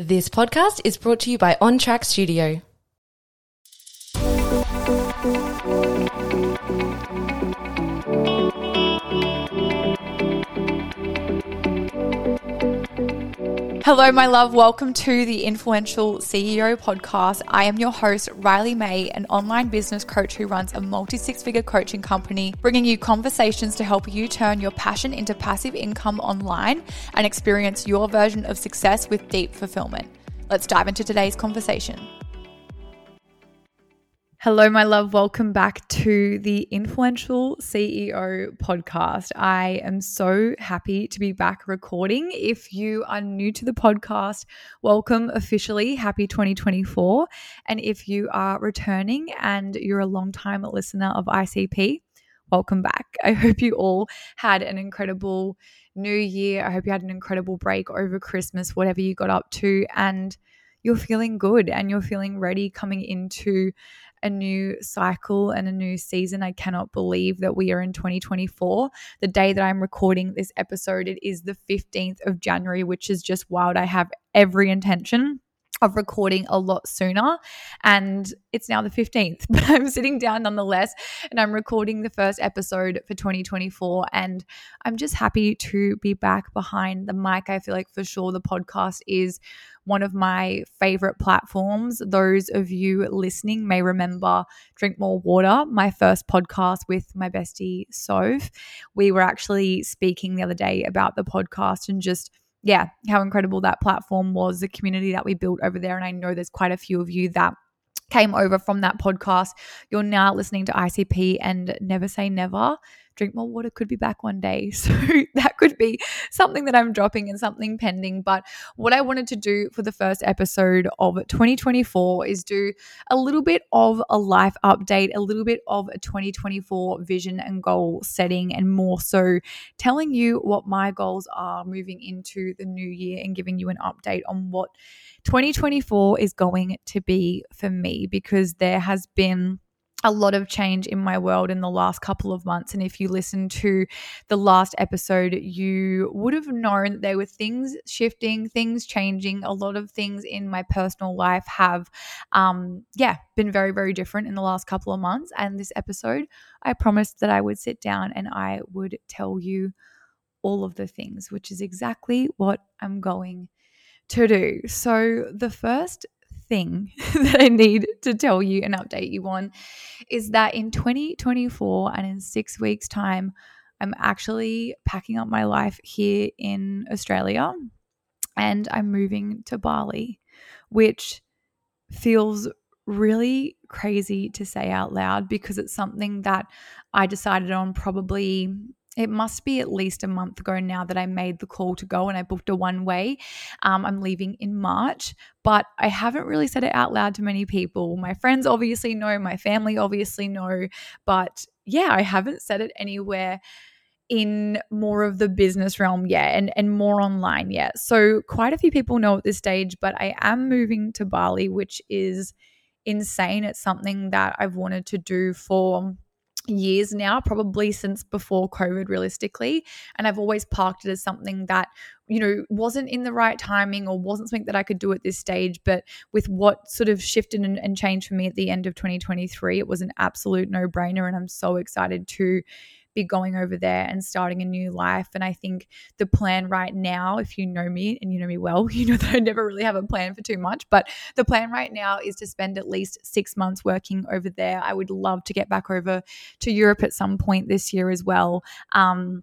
This podcast is brought to you by On Track Studio. Hello, my love. Welcome to the Influential CEO podcast. I am your host, Riley May, an online business coach who runs a multi six figure coaching company, bringing you conversations to help you turn your passion into passive income online and experience your version of success with deep fulfillment. Let's dive into today's conversation. Hello, my love. Welcome back to the Influential CEO podcast. I am so happy to be back recording. If you are new to the podcast, welcome officially. Happy 2024. And if you are returning and you're a long time listener of ICP, welcome back. I hope you all had an incredible new year. I hope you had an incredible break over Christmas, whatever you got up to. And you're feeling good and you're feeling ready coming into a new cycle and a new season. I cannot believe that we are in 2024. The day that I'm recording this episode, it is the 15th of January, which is just wild. I have every intention of recording a lot sooner. And it's now the 15th, but I'm sitting down nonetheless and I'm recording the first episode for 2024. And I'm just happy to be back behind the mic. I feel like for sure the podcast is one of my favorite platforms. Those of you listening may remember Drink More Water, my first podcast with my bestie, Soph. We were actually speaking the other day about the podcast and just yeah, how incredible that platform was, the community that we built over there. And I know there's quite a few of you that came over from that podcast. You're now listening to ICP and never say never drink more water could be back one day. So that could be something that I'm dropping and something pending. But what I wanted to do for the first episode of 2024 is do a little bit of a life update, a little bit of a 2024 vision and goal setting, and more so telling you what my goals are moving into the new year and giving you an update on what 2024 is going to be for me because there has been a lot of change in my world in the last couple of months. And if you listen to the last episode, you would have known that there were things shifting, things changing. A lot of things in my personal life have, um, yeah, been very, very different in the last couple of months. And this episode, I promised that I would sit down and I would tell you all of the things, which is exactly what I'm going to do. So, the first thing that I need to tell you and update you on is that in 2024 and in six weeks' time, I'm actually packing up my life here in Australia and I'm moving to Bali, which feels really crazy to say out loud because it's something that I decided on probably it must be at least a month ago now that I made the call to go and I booked a one way. Um, I'm leaving in March, but I haven't really said it out loud to many people. My friends obviously know, my family obviously know, but yeah, I haven't said it anywhere in more of the business realm yet and, and more online yet. So, quite a few people know at this stage, but I am moving to Bali, which is insane. It's something that I've wanted to do for years now, probably since before COVID, realistically. And I've always parked it as something that, you know, wasn't in the right timing or wasn't something that I could do at this stage. But with what sort of shifted and, and changed for me at the end of 2023, it was an absolute no brainer. And I'm so excited to be going over there and starting a new life. And I think the plan right now, if you know me and you know me well, you know that I never really have a plan for too much. But the plan right now is to spend at least six months working over there. I would love to get back over to Europe at some point this year as well. Um,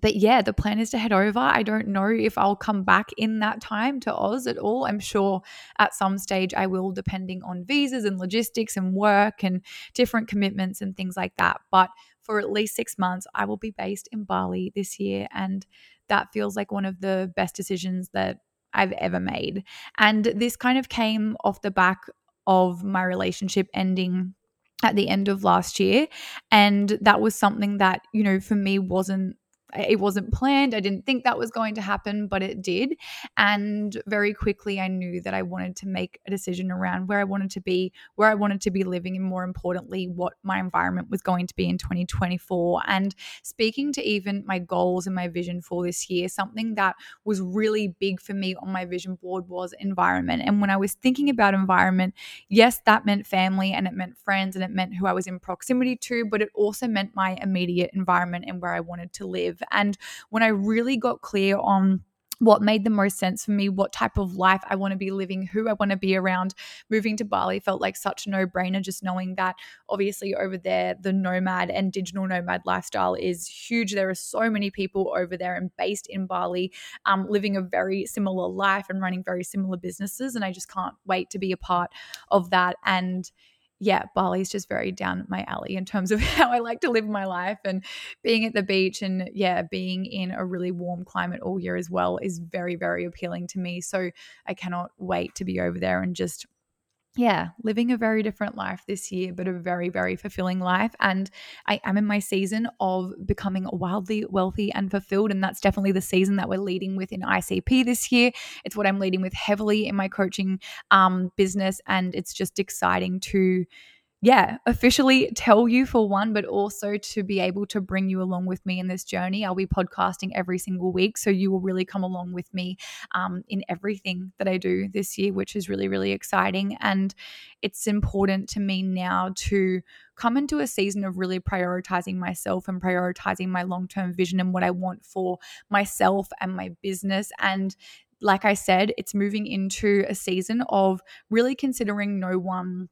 but yeah, the plan is to head over. I don't know if I'll come back in that time to Oz at all. I'm sure at some stage I will, depending on visas and logistics and work and different commitments and things like that. But for at least six months, I will be based in Bali this year. And that feels like one of the best decisions that I've ever made. And this kind of came off the back of my relationship ending at the end of last year. And that was something that, you know, for me wasn't it wasn't planned. I didn't think that was going to happen, but it did. And very quickly, I knew that I wanted to make a decision around where I wanted to be, where I wanted to be living, and more importantly, what my environment was going to be in 2024. And speaking to even my goals and my vision for this year, something that was really big for me on my vision board was environment. And when I was thinking about environment, yes, that meant family and it meant friends and it meant who I was in proximity to, but it also meant my immediate environment and where I wanted to live. And when I really got clear on what made the most sense for me, what type of life I want to be living, who I want to be around. Moving to Bali felt like such a no brainer, just knowing that obviously over there, the nomad and digital nomad lifestyle is huge. There are so many people over there and based in Bali, um, living a very similar life and running very similar businesses. And I just can't wait to be a part of that. And yeah, Bali's just very down my alley in terms of how I like to live my life and being at the beach and yeah, being in a really warm climate all year as well is very, very appealing to me. So I cannot wait to be over there and just yeah, living a very different life this year, but a very, very fulfilling life. And I am in my season of becoming wildly wealthy and fulfilled. And that's definitely the season that we're leading with in ICP this year. It's what I'm leading with heavily in my coaching um, business. And it's just exciting to yeah, officially tell you for one, but also to be able to bring you along with me in this journey. I'll be podcasting every single week. So you will really come along with me um, in everything that I do this year, which is really, really exciting. And it's important to me now to come into a season of really prioritizing myself and prioritizing my long term vision and what I want for myself and my business. And like I said, it's moving into a season of really considering no one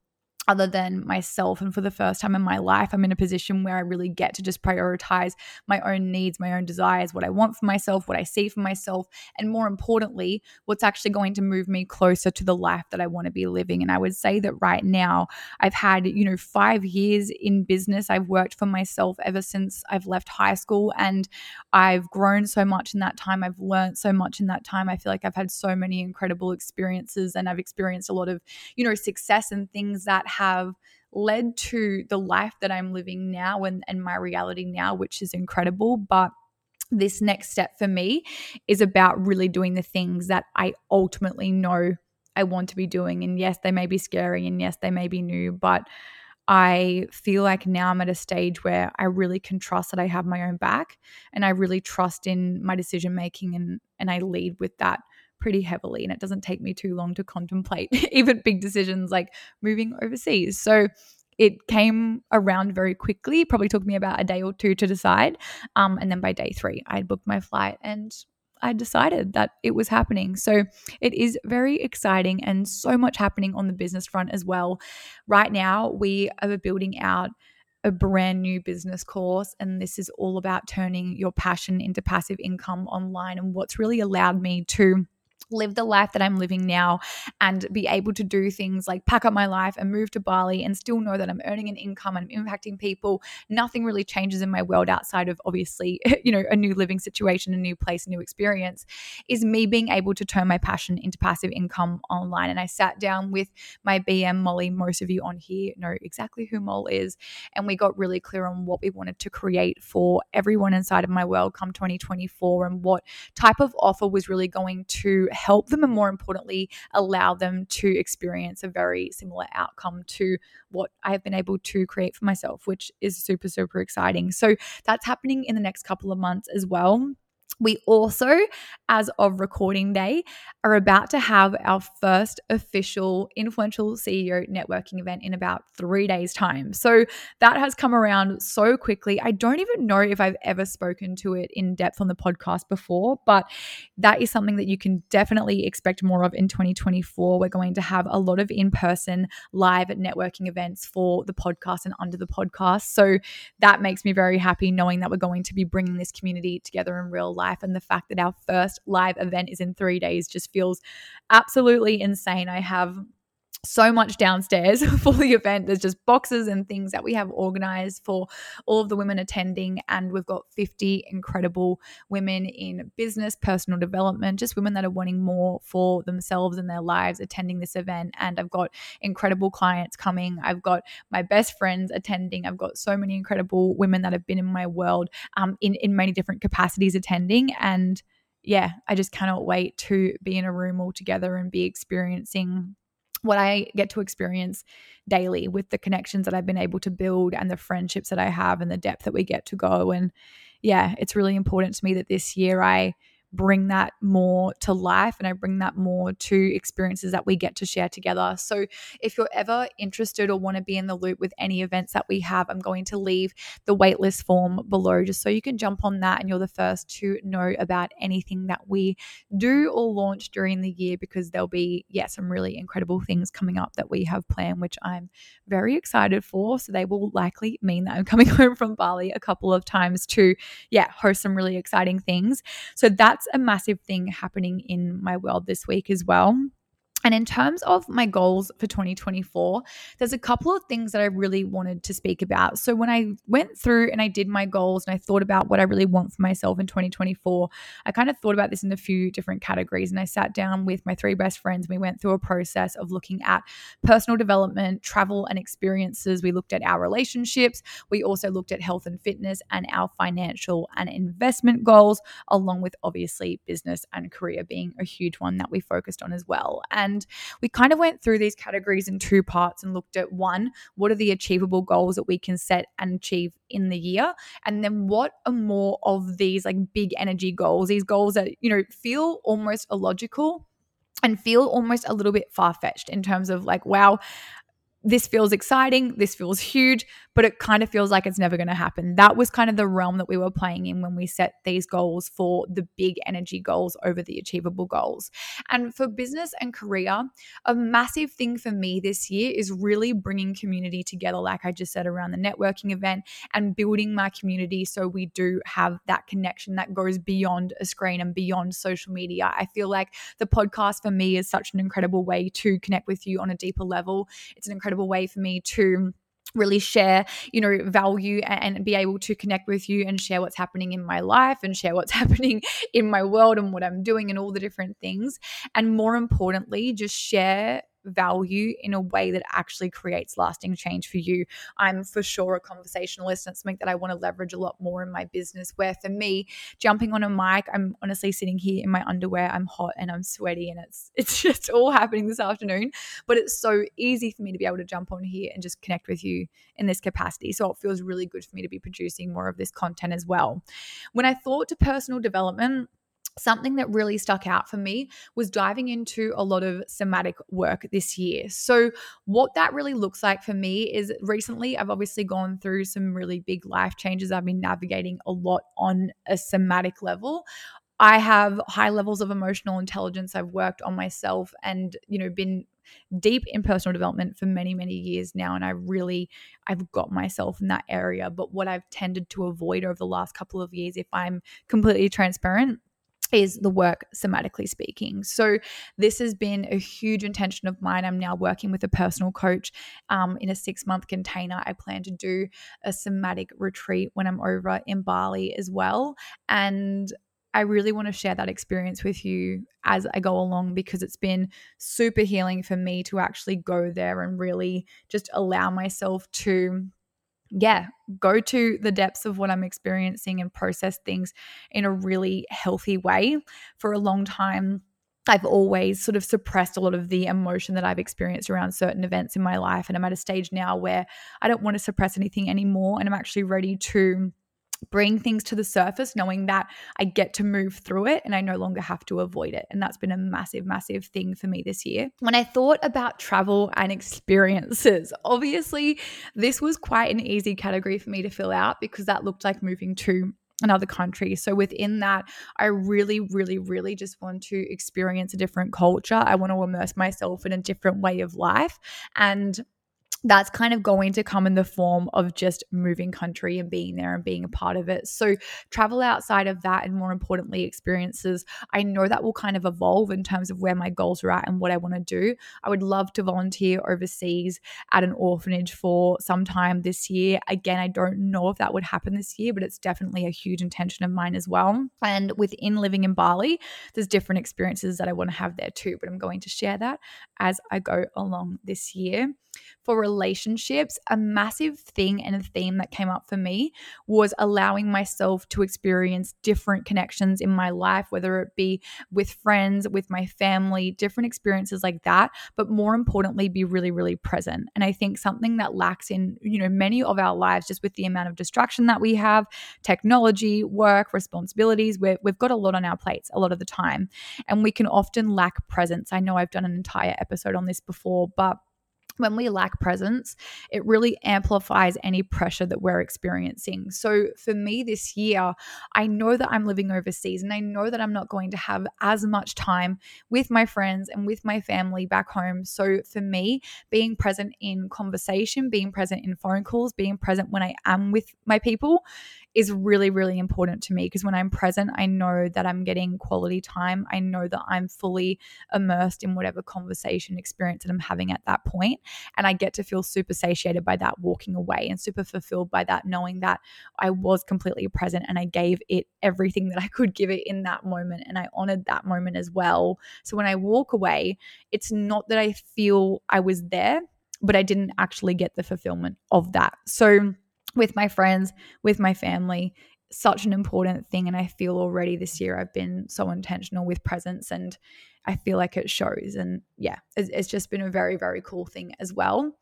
other than myself. And for the first time in my life, I'm in a position where I really get to just prioritize my own needs, my own desires, what I want for myself, what I see for myself, and more importantly, what's actually going to move me closer to the life that I want to be living. And I would say that right now, I've had, you know, five years in business. I've worked for myself ever since I've left high school, and I've grown so much in that time. I've learned so much in that time. I feel like I've had so many incredible experiences, and I've experienced a lot of, you know, success and things that have led to the life that I'm living now and, and my reality now, which is incredible. But this next step for me is about really doing the things that I ultimately know I want to be doing. And yes, they may be scary and yes, they may be new, but I feel like now I'm at a stage where I really can trust that I have my own back and I really trust in my decision making and and I lead with that pretty heavily and it doesn't take me too long to contemplate even big decisions like moving overseas. So it came around very quickly. Probably took me about a day or two to decide. Um, and then by day three, I had booked my flight and I decided that it was happening. So it is very exciting and so much happening on the business front as well. Right now, we are building out a brand new business course, and this is all about turning your passion into passive income online. And what's really allowed me to live the life that I'm living now and be able to do things like pack up my life and move to Bali and still know that I'm earning an income and I'm impacting people. Nothing really changes in my world outside of obviously, you know, a new living situation, a new place, a new experience is me being able to turn my passion into passive income online. And I sat down with my BM Molly, most of you on here know exactly who Moll is, and we got really clear on what we wanted to create for everyone inside of my world come 2024 and what type of offer was really going to help them and more importantly allow them to experience a very similar outcome to what I have been able to create for myself, which is super, super exciting. So that's happening in the next couple of months as well. We also, as of recording day, are about to have our first official influential CEO networking event in about three days' time. So that has come around so quickly. I don't even know if I've ever spoken to it in depth on the podcast before, but that is something that you can definitely expect more of in 2024. We're going to have a lot of in person live networking events for the podcast and under the podcast. So that makes me very happy knowing that we're going to be bringing this community together in real life life. And the fact that our first live event is in three days just feels absolutely insane. I have so much downstairs for the event. There's just boxes and things that we have organized for all of the women attending. And we've got 50 incredible women in business, personal development, just women that are wanting more for themselves and their lives attending this event. And I've got incredible clients coming. I've got my best friends attending. I've got so many incredible women that have been in my world um, in, in many different capacities attending. And yeah, I just cannot wait to be in a room all together and be experiencing what I get to experience daily with the connections that I've been able to build and the friendships that I have and the depth that we get to go. And yeah, it's really important to me that this year I bring that more to life and I bring that more to experiences that we get to share together. So if you're ever interested or want to be in the loop with any events that we have, I'm going to leave the waitlist form below just so you can jump on that and you're the first to know about anything that we do or launch during the year because there'll be, yeah, some really incredible things coming up that we have planned, which I'm very excited for. So they will likely mean that I'm coming home from Bali a couple of times to, yeah, host some really exciting things. So that's that's a massive thing happening in my world this week as well. And in terms of my goals for 2024, there's a couple of things that I really wanted to speak about. So, when I went through and I did my goals and I thought about what I really want for myself in 2024, I kind of thought about this in a few different categories. And I sat down with my three best friends. We went through a process of looking at personal development, travel, and experiences. We looked at our relationships. We also looked at health and fitness and our financial and investment goals, along with obviously business and career being a huge one that we focused on as well. And and we kind of went through these categories in two parts and looked at one, what are the achievable goals that we can set and achieve in the year? And then what are more of these like big energy goals, these goals that, you know, feel almost illogical and feel almost a little bit far fetched in terms of like, wow, this feels exciting, this feels huge, but it kind of feels like it's never going to happen. That was kind of the realm that we were playing in when we set these goals for the big energy goals over the achievable goals. And for business and career, a massive thing for me this year is really bringing community together, like I just said around the networking event, and building my community so we do have that connection that goes beyond a screen and beyond social media. I feel like the podcast for me is such an incredible way to connect with you on a deeper level. It's an incredible incredible way for me to really share you know value and be able to connect with you and share what's happening in my life and share what's happening in my world and what I'm doing and all the different things. And more importantly just share value in a way that actually creates lasting change for you. I'm for sure a conversationalist and something that I want to leverage a lot more in my business. Where for me, jumping on a mic, I'm honestly sitting here in my underwear, I'm hot and I'm sweaty and it's it's just all happening this afternoon. But it's so easy for me to be able to jump on here and just connect with you in this capacity. So it feels really good for me to be producing more of this content as well. When I thought to personal development, something that really stuck out for me was diving into a lot of somatic work this year. So, what that really looks like for me is recently I've obviously gone through some really big life changes. I've been navigating a lot on a somatic level. I have high levels of emotional intelligence. I've worked on myself and, you know, been deep in personal development for many many years now and I really I've got myself in that area but what I've tended to avoid over the last couple of years if I'm completely transparent is the work somatically speaking. So, this has been a huge intention of mine. I'm now working with a personal coach um, in a six month container. I plan to do a somatic retreat when I'm over in Bali as well. And I really want to share that experience with you as I go along because it's been super healing for me to actually go there and really just allow myself to yeah, go to the depths of what I'm experiencing and process things in a really healthy way. For a long time, I've always sort of suppressed a lot of the emotion that I've experienced around certain events in my life. And I'm at a stage now where I don't want to suppress anything anymore. And I'm actually ready to bring things to the surface, knowing that I get to move through it and I no longer have to avoid it. And that's been a massive, massive thing for me this year. When I thought about travel and experiences, obviously, this was quite an easy category for me to fill out because that looked like moving to another country. So within that, I really, really, really just want to experience a different culture. I want to immerse myself in a different way of life. And that's kind of going to come in the form of just moving country and being there and being a part of it. So, travel outside of that, and more importantly, experiences, I know that will kind of evolve in terms of where my goals are at and what I want to do. I would love to volunteer overseas at an orphanage for some time this year. Again, I don't know if that would happen this year, but it's definitely a huge intention of mine as well. And within living in Bali, there's different experiences that I want to have there too, but I'm going to share that as I go along this year for relationships, a massive thing and a theme that came up for me was allowing myself to experience different connections in my life, whether it be with friends, with my family, different experiences like that, but more importantly, be really, really present. And I think something that lacks in, you know, many of our lives, just with the amount of distraction that we have, technology, work, responsibilities, we we've got a lot on our plates a lot of the time. And we can often lack presence. I know I've done an entire episode on this before, but when we lack presence, it really amplifies any pressure that we're experiencing. So, for me this year, I know that I'm living overseas and I know that I'm not going to have as much time with my friends and with my family back home. So, for me, being present in conversation, being present in phone calls, being present when I am with my people is really, really important to me because when I'm present, I know that I'm getting quality time. I know that I'm fully immersed in whatever conversation experience that I'm having at that point, And I get to feel super satiated by that walking away and super fulfilled by that, knowing that I was completely present and I gave it everything that I could give it in that moment. And I honored that moment as well. So when I walk away, it's not that I feel I was there, but I didn't actually get the fulfillment of that. So, with my friends, with my family, such an important thing. And I feel already this year I've been so intentional with presence and I feel like it shows. And yeah, it's, it's just been a very, very cool thing as well.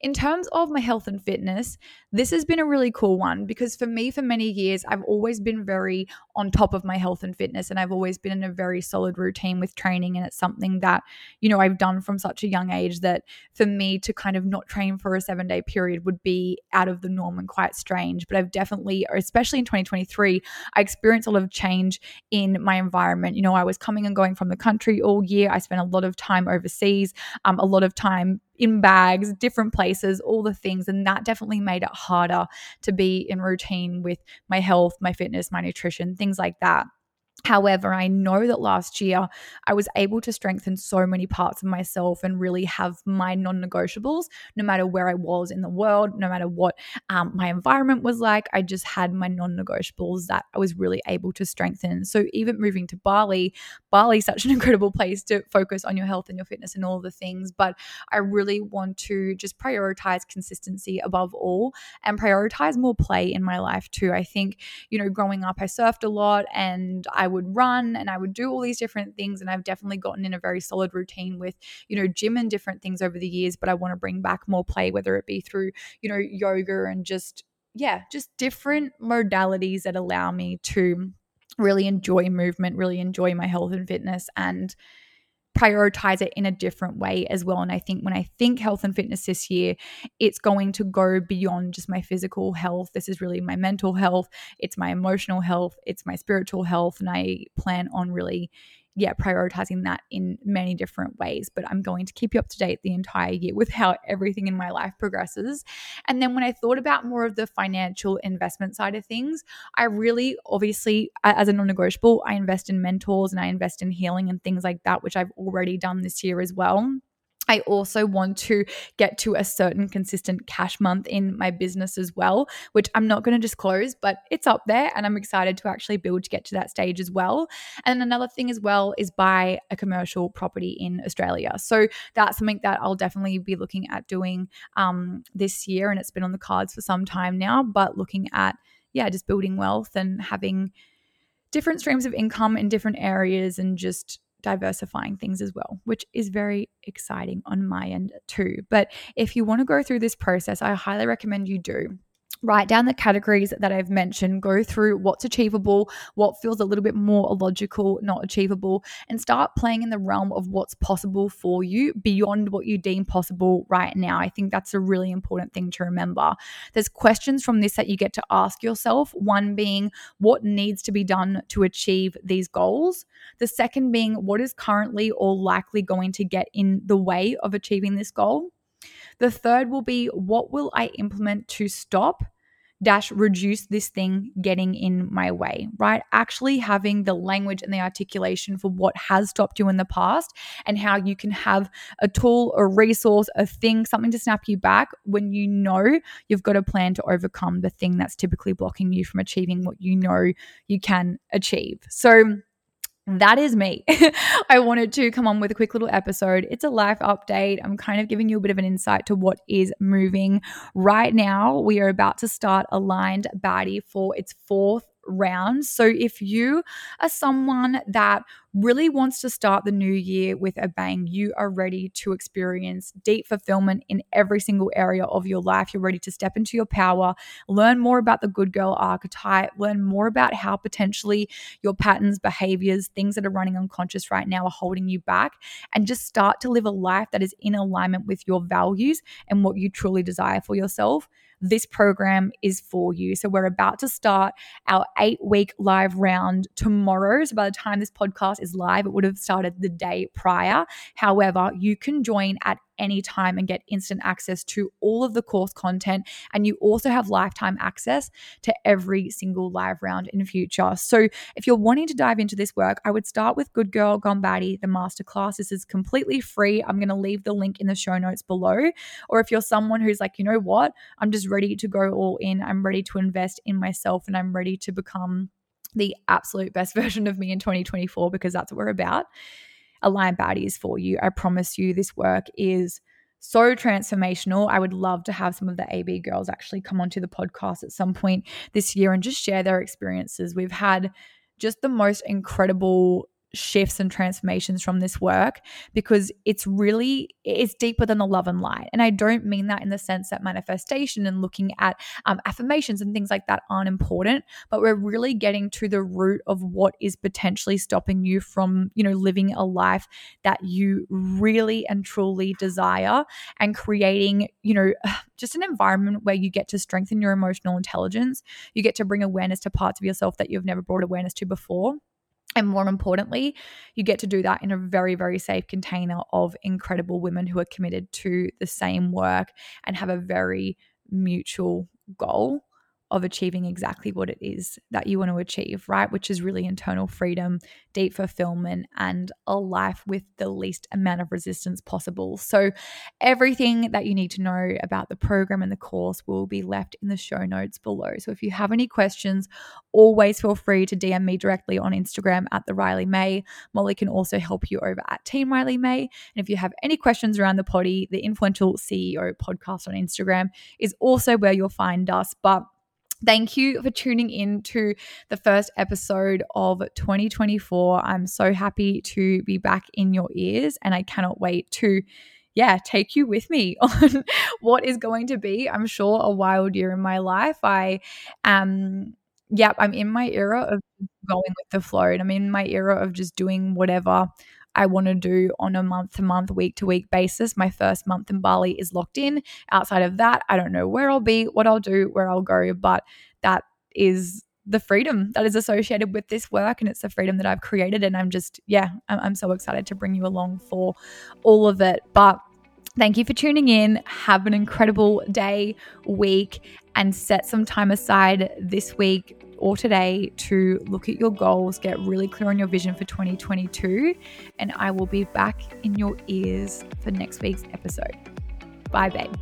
In terms of my health and fitness, this has been a really cool one because for me, for many years, I've always been very on top of my health and fitness, and I've always been in a very solid routine with training. And it's something that, you know, I've done from such a young age that for me to kind of not train for a seven day period would be out of the norm and quite strange. But I've definitely, especially in 2023, I experienced a lot of change in my environment. You know, I was coming and going from the country all year, I spent a lot of time overseas, um, a lot of time in bags, different places, all the things. And that definitely made it harder to be in routine with my health, my fitness, my nutrition, things like that. However, I know that last year I was able to strengthen so many parts of myself and really have my non negotiables no matter where I was in the world, no matter what um, my environment was like. I just had my non negotiables that I was really able to strengthen. So, even moving to Bali, Bali is such an incredible place to focus on your health and your fitness and all the things. But I really want to just prioritize consistency above all and prioritize more play in my life too. I think, you know, growing up, I surfed a lot and I would run and I would do all these different things. And I've definitely gotten in a very solid routine with, you know, gym and different things over the years. But I want to bring back more play, whether it be through, you know, yoga and just, yeah, just different modalities that allow me to really enjoy movement, really enjoy my health and fitness and prioritize it in a different way as well. And I think when I think health and fitness this year, it's going to go beyond just my physical health. This is really my mental health, it's my emotional health, it's my spiritual health. And I plan on really yeah, prioritizing that in many different ways. But I'm going to keep you up to date the entire year with how everything in my life progresses. And then when I thought about more of the financial investment side of things, I really, obviously, as a non negotiable, I invest in mentors and I invest in healing and things like that, which I've already done this year as well. I also want to get to a certain consistent cash month in my business as well, which I'm not going to disclose, but it's up there and I'm excited to actually build to get to that stage as well. And another thing as well is buy a commercial property in Australia. So that's something that I'll definitely be looking at doing um, this year. And it's been on the cards for some time now, but looking at, yeah, just building wealth and having different streams of income in different areas and just diversifying things as well, which is very exciting on my end too. But if you want to go through this process, I highly recommend you do write down the categories that I've mentioned, go through what's achievable, what feels a little bit more illogical, not achievable, and start playing in the realm of what's possible for you beyond what you deem possible right now. I think that's a really important thing to remember. There's questions from this that you get to ask yourself. One being, what needs to be done to achieve these goals? The second being, what is currently or likely going to get in the way of achieving this goal? The third will be what will I implement to stop dash reduce this thing getting in my way, right? Actually having the language and the articulation for what has stopped you in the past and how you can have a tool, a resource, a thing, something to snap you back when you know you've got a plan to overcome the thing that's typically blocking you from achieving what you know you can achieve. So, that is me. I wanted to come on with a quick little episode. It's a life update. I'm kind of giving you a bit of an insight to what is moving. Right now, we are about to start Aligned Baddie for its fourth round. So if you are someone that really wants to start the new year with a bang, you are ready to experience deep fulfillment in every single area of your life. You're ready to step into your power, learn more about the good girl archetype, learn more about how potentially your patterns, behaviors, things that are running unconscious right now are holding you back, and just start to live a life that is in alignment with your values and what you truly desire for yourself this program is for you. So we're about to start our eight week live round tomorrow. So by the time this podcast is live, it would have started the day prior. However, you can join at anytime and get instant access to all of the course content. And you also have lifetime access to every single live round in the future. So if you're wanting to dive into this work, I would start with Good Girl Gone Baddie, the masterclass. This is completely free. I'm going to leave the link in the show notes below. Or if you're someone who's like, you know what, I'm just ready to go all in, I'm ready to invest in myself, and I'm ready to become the absolute best version of me in 2024 because that's what we're about Aligned Baddies for you. I promise you, this work is so transformational. I would love to have some of the AB girls actually come onto the podcast at some point this year and just share their experiences. We've had just the most incredible shifts and transformations from this work because it's really it's deeper than the love and light. And i don't mean that in the sense that manifestation and looking at um, affirmations and things like that aren't important but we're really getting to the root of what is potentially stopping you from you know living a life that you really and truly desire and creating you know just an environment where you get to strengthen your emotional intelligence. You get to bring awareness to parts of yourself that you've never brought awareness to before and more importantly, you get to do that in a very, very safe container of incredible women who are committed to the same work and have a very mutual goal of achieving exactly what it is that you want to achieve, right? Which is really internal freedom, deep fulfillment, and a life with the least amount of resistance possible. So, everything that you need to know about the program and the course will be left in the show notes below. So, if you have any questions, always feel free to DM me directly on Instagram at the Riley May. Molly can also help you over at Team Riley May. And if you have any questions around the potty, the Influential CEO podcast on Instagram is also where you'll find us. But Thank you for tuning in to the first episode of 2024. I'm so happy to be back in your ears and I cannot wait to yeah, take you with me on what is going to be, I'm sure, a wild year in my life. I um yeah, I'm in my era of going with the flow and I'm in my era of just doing whatever I want to do on a month to month, week to week basis. My first month in Bali is locked in. Outside of that, I don't know where I'll be, what I'll do, where I'll go, but that is the freedom that is associated with this work and it's the freedom that I've created. And I'm just, yeah, I'm, I'm so excited to bring you along for all of it. But Thank you for tuning in. Have an incredible day, week, and set some time aside this week or today to look at your goals, get really clear on your vision for 2022, and I will be back in your ears for next week's episode. Bye, babe.